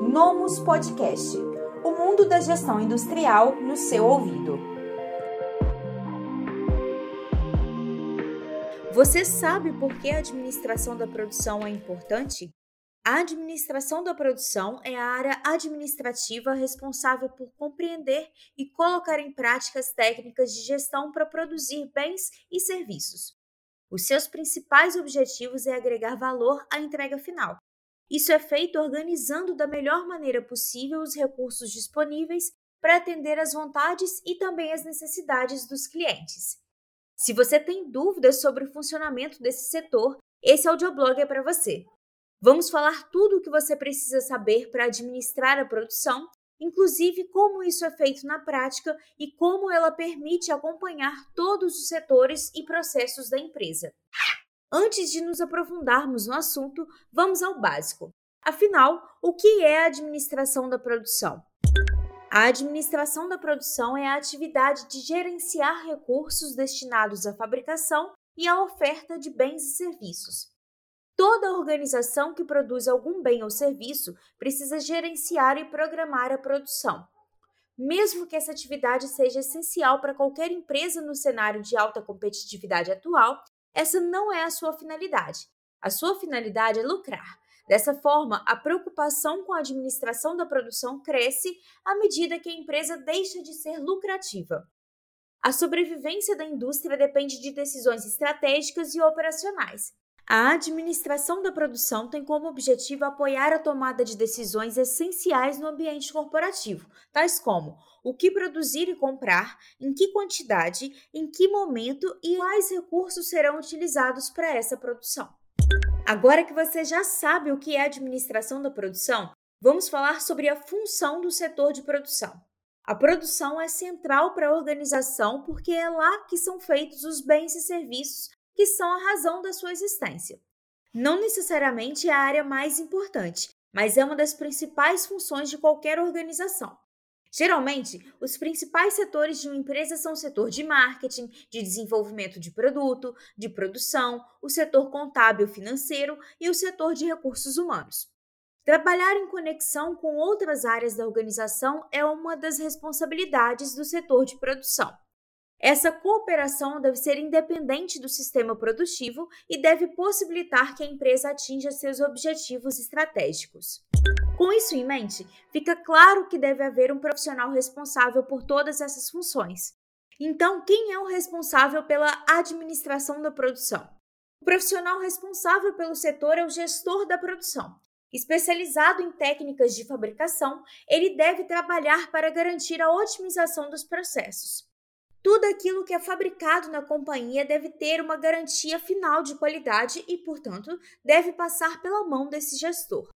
Nomus Podcast o mundo da gestão industrial no seu ouvido. Você sabe por que a administração da produção é importante? A administração da produção é a área administrativa responsável por compreender e colocar em práticas técnicas de gestão para produzir bens e serviços. Os seus principais objetivos é agregar valor à entrega final. Isso é feito organizando da melhor maneira possível os recursos disponíveis para atender às vontades e também às necessidades dos clientes. Se você tem dúvidas sobre o funcionamento desse setor, esse audioblog é para você. Vamos falar tudo o que você precisa saber para administrar a produção inclusive como isso é feito na prática e como ela permite acompanhar todos os setores e processos da empresa. Antes de nos aprofundarmos no assunto, vamos ao básico. Afinal, o que é a administração da produção? A administração da produção é a atividade de gerenciar recursos destinados à fabricação e à oferta de bens e serviços. Toda organização que produz algum bem ou serviço precisa gerenciar e programar a produção. Mesmo que essa atividade seja essencial para qualquer empresa no cenário de alta competitividade atual, essa não é a sua finalidade. A sua finalidade é lucrar. Dessa forma, a preocupação com a administração da produção cresce à medida que a empresa deixa de ser lucrativa. A sobrevivência da indústria depende de decisões estratégicas e operacionais. A administração da produção tem como objetivo apoiar a tomada de decisões essenciais no ambiente corporativo, tais como o que produzir e comprar, em que quantidade, em que momento e quais recursos serão utilizados para essa produção. Agora que você já sabe o que é administração da produção, vamos falar sobre a função do setor de produção. A produção é central para a organização porque é lá que são feitos os bens e serviços que são a razão da sua existência. Não necessariamente é a área mais importante, mas é uma das principais funções de qualquer organização. Geralmente, os principais setores de uma empresa são o setor de marketing, de desenvolvimento de produto, de produção, o setor contábil financeiro e o setor de recursos humanos. Trabalhar em conexão com outras áreas da organização é uma das responsabilidades do setor de produção. Essa cooperação deve ser independente do sistema produtivo e deve possibilitar que a empresa atinja seus objetivos estratégicos. Com isso em mente, fica claro que deve haver um profissional responsável por todas essas funções. Então, quem é o responsável pela administração da produção? O profissional responsável pelo setor é o gestor da produção. Especializado em técnicas de fabricação, ele deve trabalhar para garantir a otimização dos processos. Tudo aquilo que é fabricado na companhia deve ter uma garantia final de qualidade e, portanto, deve passar pela mão desse gestor.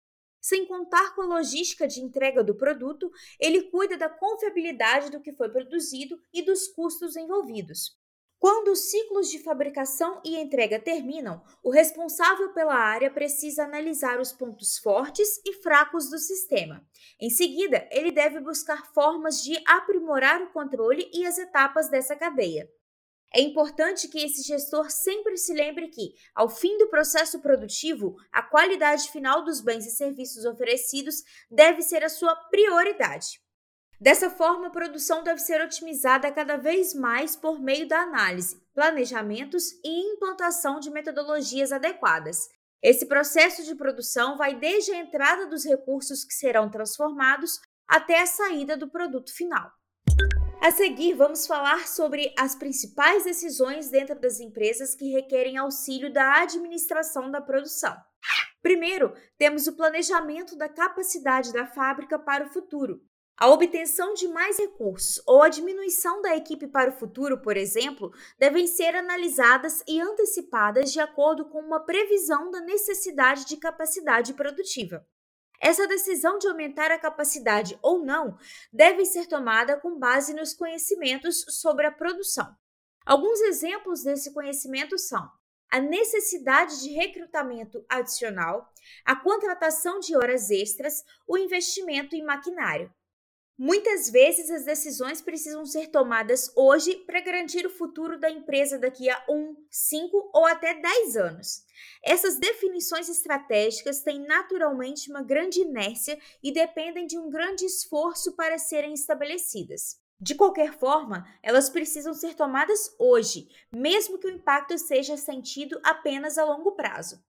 Sem contar com a logística de entrega do produto, ele cuida da confiabilidade do que foi produzido e dos custos envolvidos. Quando os ciclos de fabricação e entrega terminam, o responsável pela área precisa analisar os pontos fortes e fracos do sistema. Em seguida, ele deve buscar formas de aprimorar o controle e as etapas dessa cadeia. É importante que esse gestor sempre se lembre que, ao fim do processo produtivo, a qualidade final dos bens e serviços oferecidos deve ser a sua prioridade. Dessa forma, a produção deve ser otimizada cada vez mais por meio da análise, planejamentos e implantação de metodologias adequadas. Esse processo de produção vai desde a entrada dos recursos que serão transformados até a saída do produto final. A seguir, vamos falar sobre as principais decisões dentro das empresas que requerem auxílio da administração da produção. Primeiro, temos o planejamento da capacidade da fábrica para o futuro. A obtenção de mais recursos ou a diminuição da equipe para o futuro, por exemplo, devem ser analisadas e antecipadas de acordo com uma previsão da necessidade de capacidade produtiva. Essa decisão de aumentar a capacidade ou não deve ser tomada com base nos conhecimentos sobre a produção. Alguns exemplos desse conhecimento são a necessidade de recrutamento adicional, a contratação de horas extras, o investimento em maquinário. Muitas vezes as decisões precisam ser tomadas hoje para garantir o futuro da empresa daqui a 1, 5 ou até 10 anos. Essas definições estratégicas têm naturalmente uma grande inércia e dependem de um grande esforço para serem estabelecidas. De qualquer forma, elas precisam ser tomadas hoje, mesmo que o impacto seja sentido apenas a longo prazo.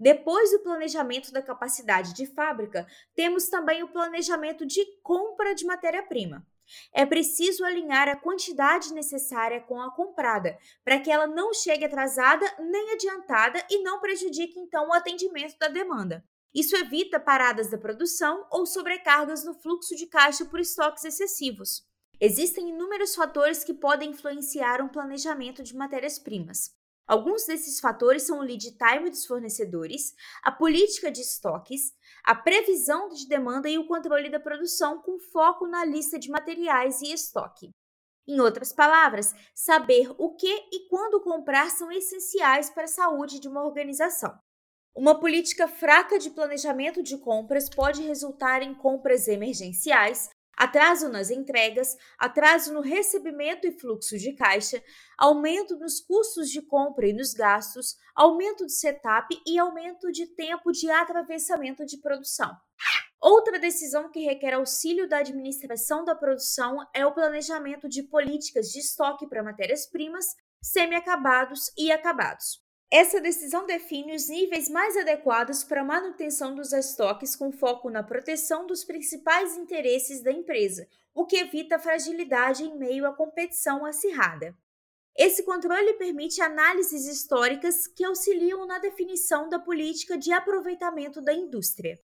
Depois do planejamento da capacidade de fábrica, temos também o planejamento de compra de matéria-prima. É preciso alinhar a quantidade necessária com a comprada, para que ela não chegue atrasada nem adiantada e não prejudique então o atendimento da demanda. Isso evita paradas da produção ou sobrecargas no fluxo de caixa por estoques excessivos. Existem inúmeros fatores que podem influenciar um planejamento de matérias-primas. Alguns desses fatores são o lead time dos fornecedores, a política de estoques, a previsão de demanda e o controle da produção com foco na lista de materiais e estoque. Em outras palavras, saber o que e quando comprar são essenciais para a saúde de uma organização. Uma política fraca de planejamento de compras pode resultar em compras emergenciais, atraso nas entregas, atraso no recebimento e fluxo de caixa, aumento nos custos de compra e nos gastos, aumento de setup e aumento de tempo de atravessamento de produção. Outra decisão que requer auxílio da administração da produção é o planejamento de políticas de estoque para matérias-primas, semi-acabados e acabados. Essa decisão define os níveis mais adequados para a manutenção dos estoques com foco na proteção dos principais interesses da empresa, o que evita fragilidade em meio à competição acirrada. Esse controle permite análises históricas que auxiliam na definição da política de aproveitamento da indústria.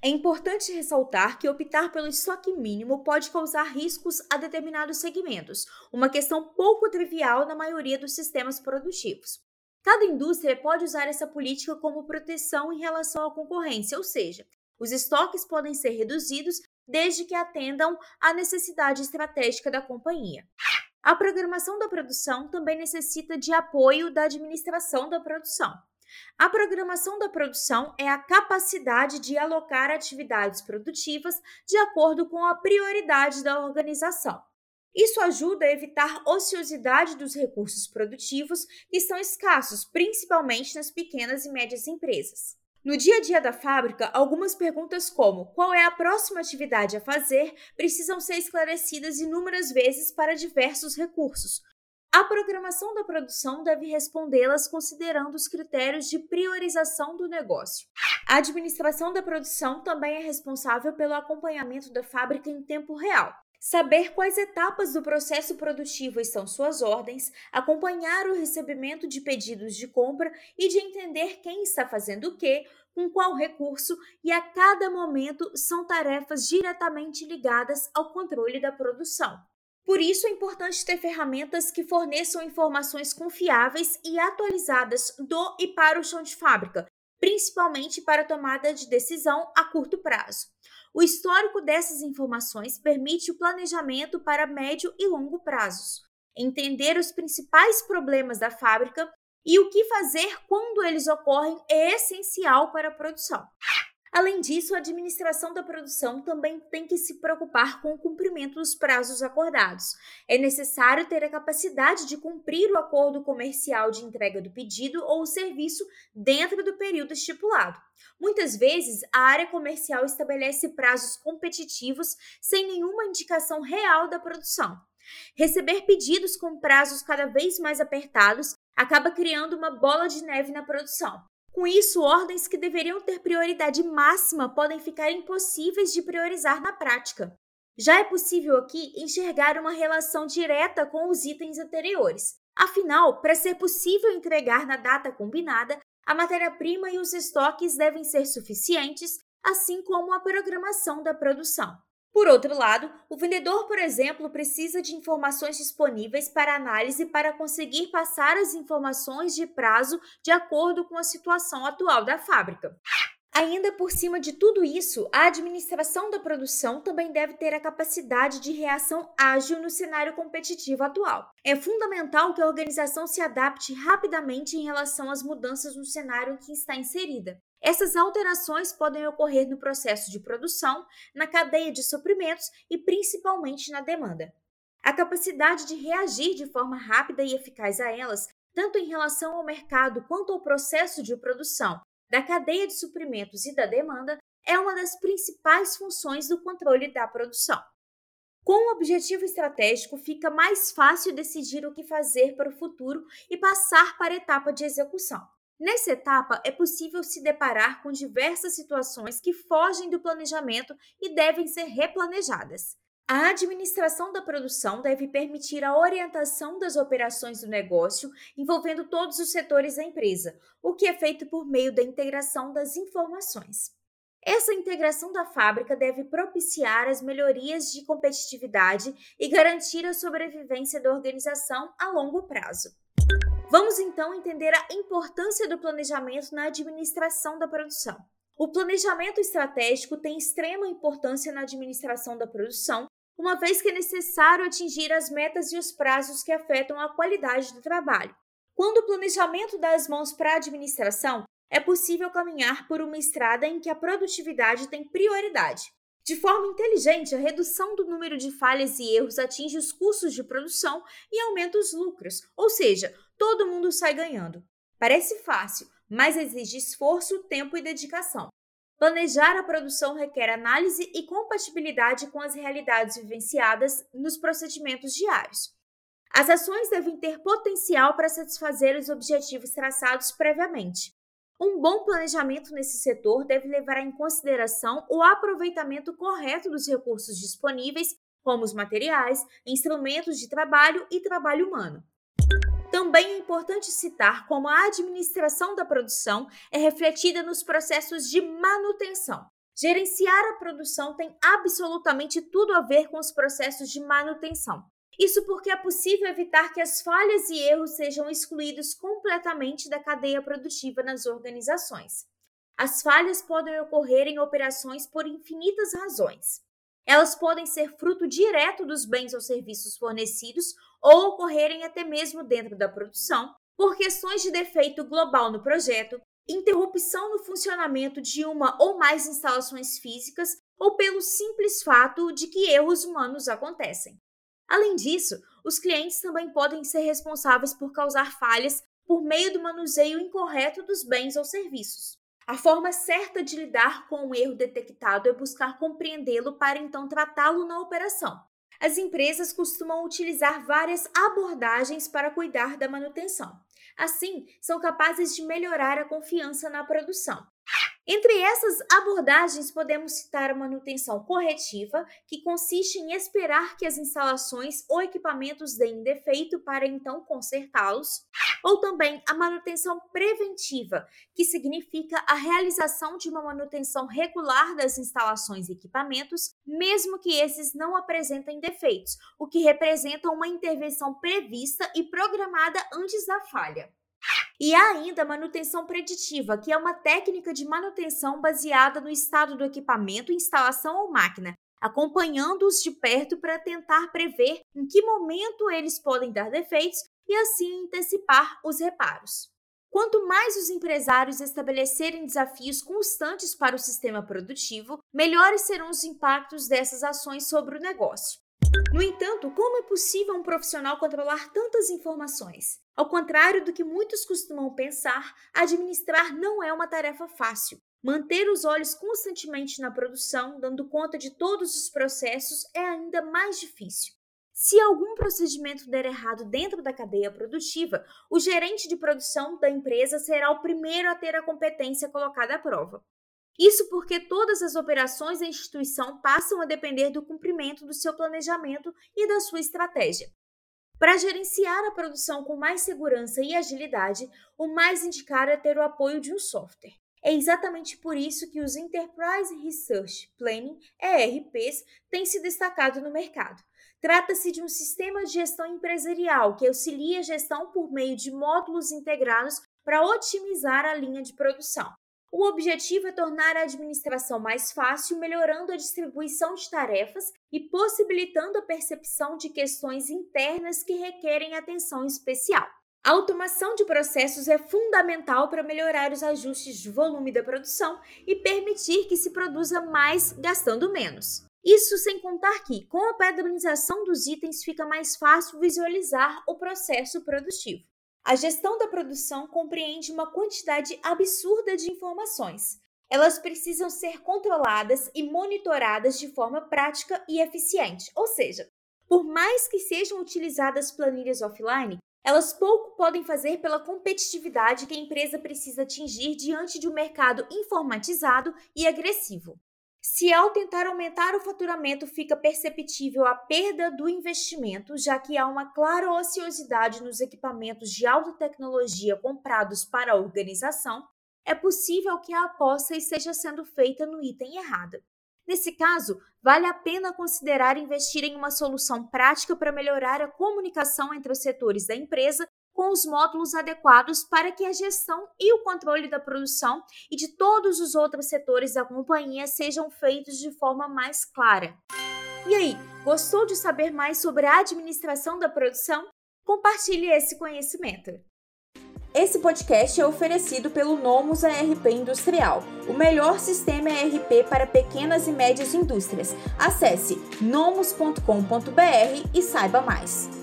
É importante ressaltar que optar pelo estoque mínimo pode causar riscos a determinados segmentos, uma questão pouco trivial na maioria dos sistemas produtivos. Cada indústria pode usar essa política como proteção em relação à concorrência, ou seja, os estoques podem ser reduzidos desde que atendam à necessidade estratégica da companhia. A programação da produção também necessita de apoio da administração da produção. A programação da produção é a capacidade de alocar atividades produtivas de acordo com a prioridade da organização. Isso ajuda a evitar ociosidade dos recursos produtivos que são escassos, principalmente nas pequenas e médias empresas. No dia a dia da fábrica, algumas perguntas como qual é a próxima atividade a fazer precisam ser esclarecidas inúmeras vezes para diversos recursos. A programação da produção deve respondê-las considerando os critérios de priorização do negócio. A administração da produção também é responsável pelo acompanhamento da fábrica em tempo real saber quais etapas do processo produtivo estão suas ordens, acompanhar o recebimento de pedidos de compra e de entender quem está fazendo o que, com qual recurso e a cada momento são tarefas diretamente ligadas ao controle da produção. Por isso é importante ter ferramentas que forneçam informações confiáveis e atualizadas do e para o chão de fábrica, principalmente para tomada de decisão a curto prazo. O histórico dessas informações permite o planejamento para médio e longo prazos, entender os principais problemas da fábrica e o que fazer quando eles ocorrem é essencial para a produção. Além disso, a administração da produção também tem que se preocupar com o cumprimento dos prazos acordados. É necessário ter a capacidade de cumprir o acordo comercial de entrega do pedido ou serviço dentro do período estipulado. Muitas vezes, a área comercial estabelece prazos competitivos sem nenhuma indicação real da produção. Receber pedidos com prazos cada vez mais apertados acaba criando uma bola de neve na produção. Com isso, ordens que deveriam ter prioridade máxima podem ficar impossíveis de priorizar na prática. Já é possível aqui enxergar uma relação direta com os itens anteriores. Afinal, para ser possível entregar na data combinada, a matéria-prima e os estoques devem ser suficientes, assim como a programação da produção. Por outro lado, o vendedor, por exemplo, precisa de informações disponíveis para análise para conseguir passar as informações de prazo de acordo com a situação atual da fábrica. Ainda por cima de tudo isso, a administração da produção também deve ter a capacidade de reação ágil no cenário competitivo atual. É fundamental que a organização se adapte rapidamente em relação às mudanças no cenário em que está inserida. Essas alterações podem ocorrer no processo de produção, na cadeia de suprimentos e principalmente na demanda. A capacidade de reagir de forma rápida e eficaz a elas, tanto em relação ao mercado quanto ao processo de produção, da cadeia de suprimentos e da demanda, é uma das principais funções do controle da produção. Com o objetivo estratégico, fica mais fácil decidir o que fazer para o futuro e passar para a etapa de execução. Nessa etapa, é possível se deparar com diversas situações que fogem do planejamento e devem ser replanejadas. A administração da produção deve permitir a orientação das operações do negócio envolvendo todos os setores da empresa, o que é feito por meio da integração das informações. Essa integração da fábrica deve propiciar as melhorias de competitividade e garantir a sobrevivência da organização a longo prazo. Vamos então entender a importância do planejamento na administração da produção. O planejamento estratégico tem extrema importância na administração da produção, uma vez que é necessário atingir as metas e os prazos que afetam a qualidade do trabalho. Quando o planejamento dá as mãos para a administração, é possível caminhar por uma estrada em que a produtividade tem prioridade. De forma inteligente, a redução do número de falhas e erros atinge os custos de produção e aumenta os lucros, ou seja, todo mundo sai ganhando. Parece fácil, mas exige esforço, tempo e dedicação. Planejar a produção requer análise e compatibilidade com as realidades vivenciadas nos procedimentos diários. As ações devem ter potencial para satisfazer os objetivos traçados previamente. Um bom planejamento nesse setor deve levar em consideração o aproveitamento correto dos recursos disponíveis, como os materiais, instrumentos de trabalho e trabalho humano. Também é importante citar como a administração da produção é refletida nos processos de manutenção. Gerenciar a produção tem absolutamente tudo a ver com os processos de manutenção. Isso porque é possível evitar que as falhas e erros sejam excluídos completamente da cadeia produtiva nas organizações. As falhas podem ocorrer em operações por infinitas razões. Elas podem ser fruto direto dos bens ou serviços fornecidos ou ocorrerem até mesmo dentro da produção, por questões de defeito global no projeto, interrupção no funcionamento de uma ou mais instalações físicas ou pelo simples fato de que erros humanos acontecem. Além disso, os clientes também podem ser responsáveis por causar falhas por meio do manuseio incorreto dos bens ou serviços. A forma certa de lidar com o erro detectado é buscar compreendê-lo para então tratá-lo na operação. As empresas costumam utilizar várias abordagens para cuidar da manutenção. Assim, são capazes de melhorar a confiança na produção. Entre essas abordagens, podemos citar a manutenção corretiva, que consiste em esperar que as instalações ou equipamentos deem defeito para então consertá-los, ou também a manutenção preventiva, que significa a realização de uma manutenção regular das instalações e equipamentos, mesmo que esses não apresentem defeitos, o que representa uma intervenção prevista e programada antes da falha. E há ainda a manutenção preditiva, que é uma técnica de manutenção baseada no estado do equipamento, instalação ou máquina, acompanhando-os de perto para tentar prever em que momento eles podem dar defeitos e assim antecipar os reparos. Quanto mais os empresários estabelecerem desafios constantes para o sistema produtivo, melhores serão os impactos dessas ações sobre o negócio. No entanto, como é possível um profissional controlar tantas informações? Ao contrário do que muitos costumam pensar, administrar não é uma tarefa fácil. Manter os olhos constantemente na produção, dando conta de todos os processos, é ainda mais difícil. Se algum procedimento der errado dentro da cadeia produtiva, o gerente de produção da empresa será o primeiro a ter a competência colocada à prova. Isso porque todas as operações da instituição passam a depender do cumprimento do seu planejamento e da sua estratégia. Para gerenciar a produção com mais segurança e agilidade, o mais indicado é ter o apoio de um software. É exatamente por isso que os Enterprise Research Planning, ERPs, têm se destacado no mercado. Trata-se de um sistema de gestão empresarial que auxilia a gestão por meio de módulos integrados para otimizar a linha de produção. O objetivo é tornar a administração mais fácil, melhorando a distribuição de tarefas e possibilitando a percepção de questões internas que requerem atenção especial. A automação de processos é fundamental para melhorar os ajustes de volume da produção e permitir que se produza mais gastando menos. Isso sem contar que, com a padronização dos itens, fica mais fácil visualizar o processo produtivo. A gestão da produção compreende uma quantidade absurda de informações. Elas precisam ser controladas e monitoradas de forma prática e eficiente, ou seja, por mais que sejam utilizadas planilhas offline, elas pouco podem fazer pela competitividade que a empresa precisa atingir diante de um mercado informatizado e agressivo. Se ao tentar aumentar o faturamento fica perceptível a perda do investimento, já que há uma clara ociosidade nos equipamentos de alta tecnologia comprados para a organização, é possível que a aposta esteja sendo feita no item errado. Nesse caso, vale a pena considerar investir em uma solução prática para melhorar a comunicação entre os setores da empresa com os módulos adequados para que a gestão e o controle da produção e de todos os outros setores da companhia sejam feitos de forma mais clara. E aí, gostou de saber mais sobre a administração da produção? Compartilhe esse conhecimento. Esse podcast é oferecido pelo Nomus ARP Industrial, o melhor sistema ERP para pequenas e médias indústrias. Acesse nomus.com.br e saiba mais.